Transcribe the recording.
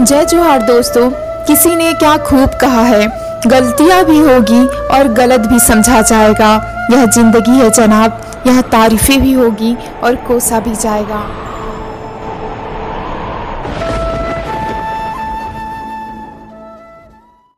जय जोहार दोस्तों, किसी ने क्या खूब कहा है? गलतियाँ भी होगी और गलत भी समझा जाएगा। यह ज़िंदगी है जनाब, यह तारीफें भी होगी और कोसा भी जाएगा।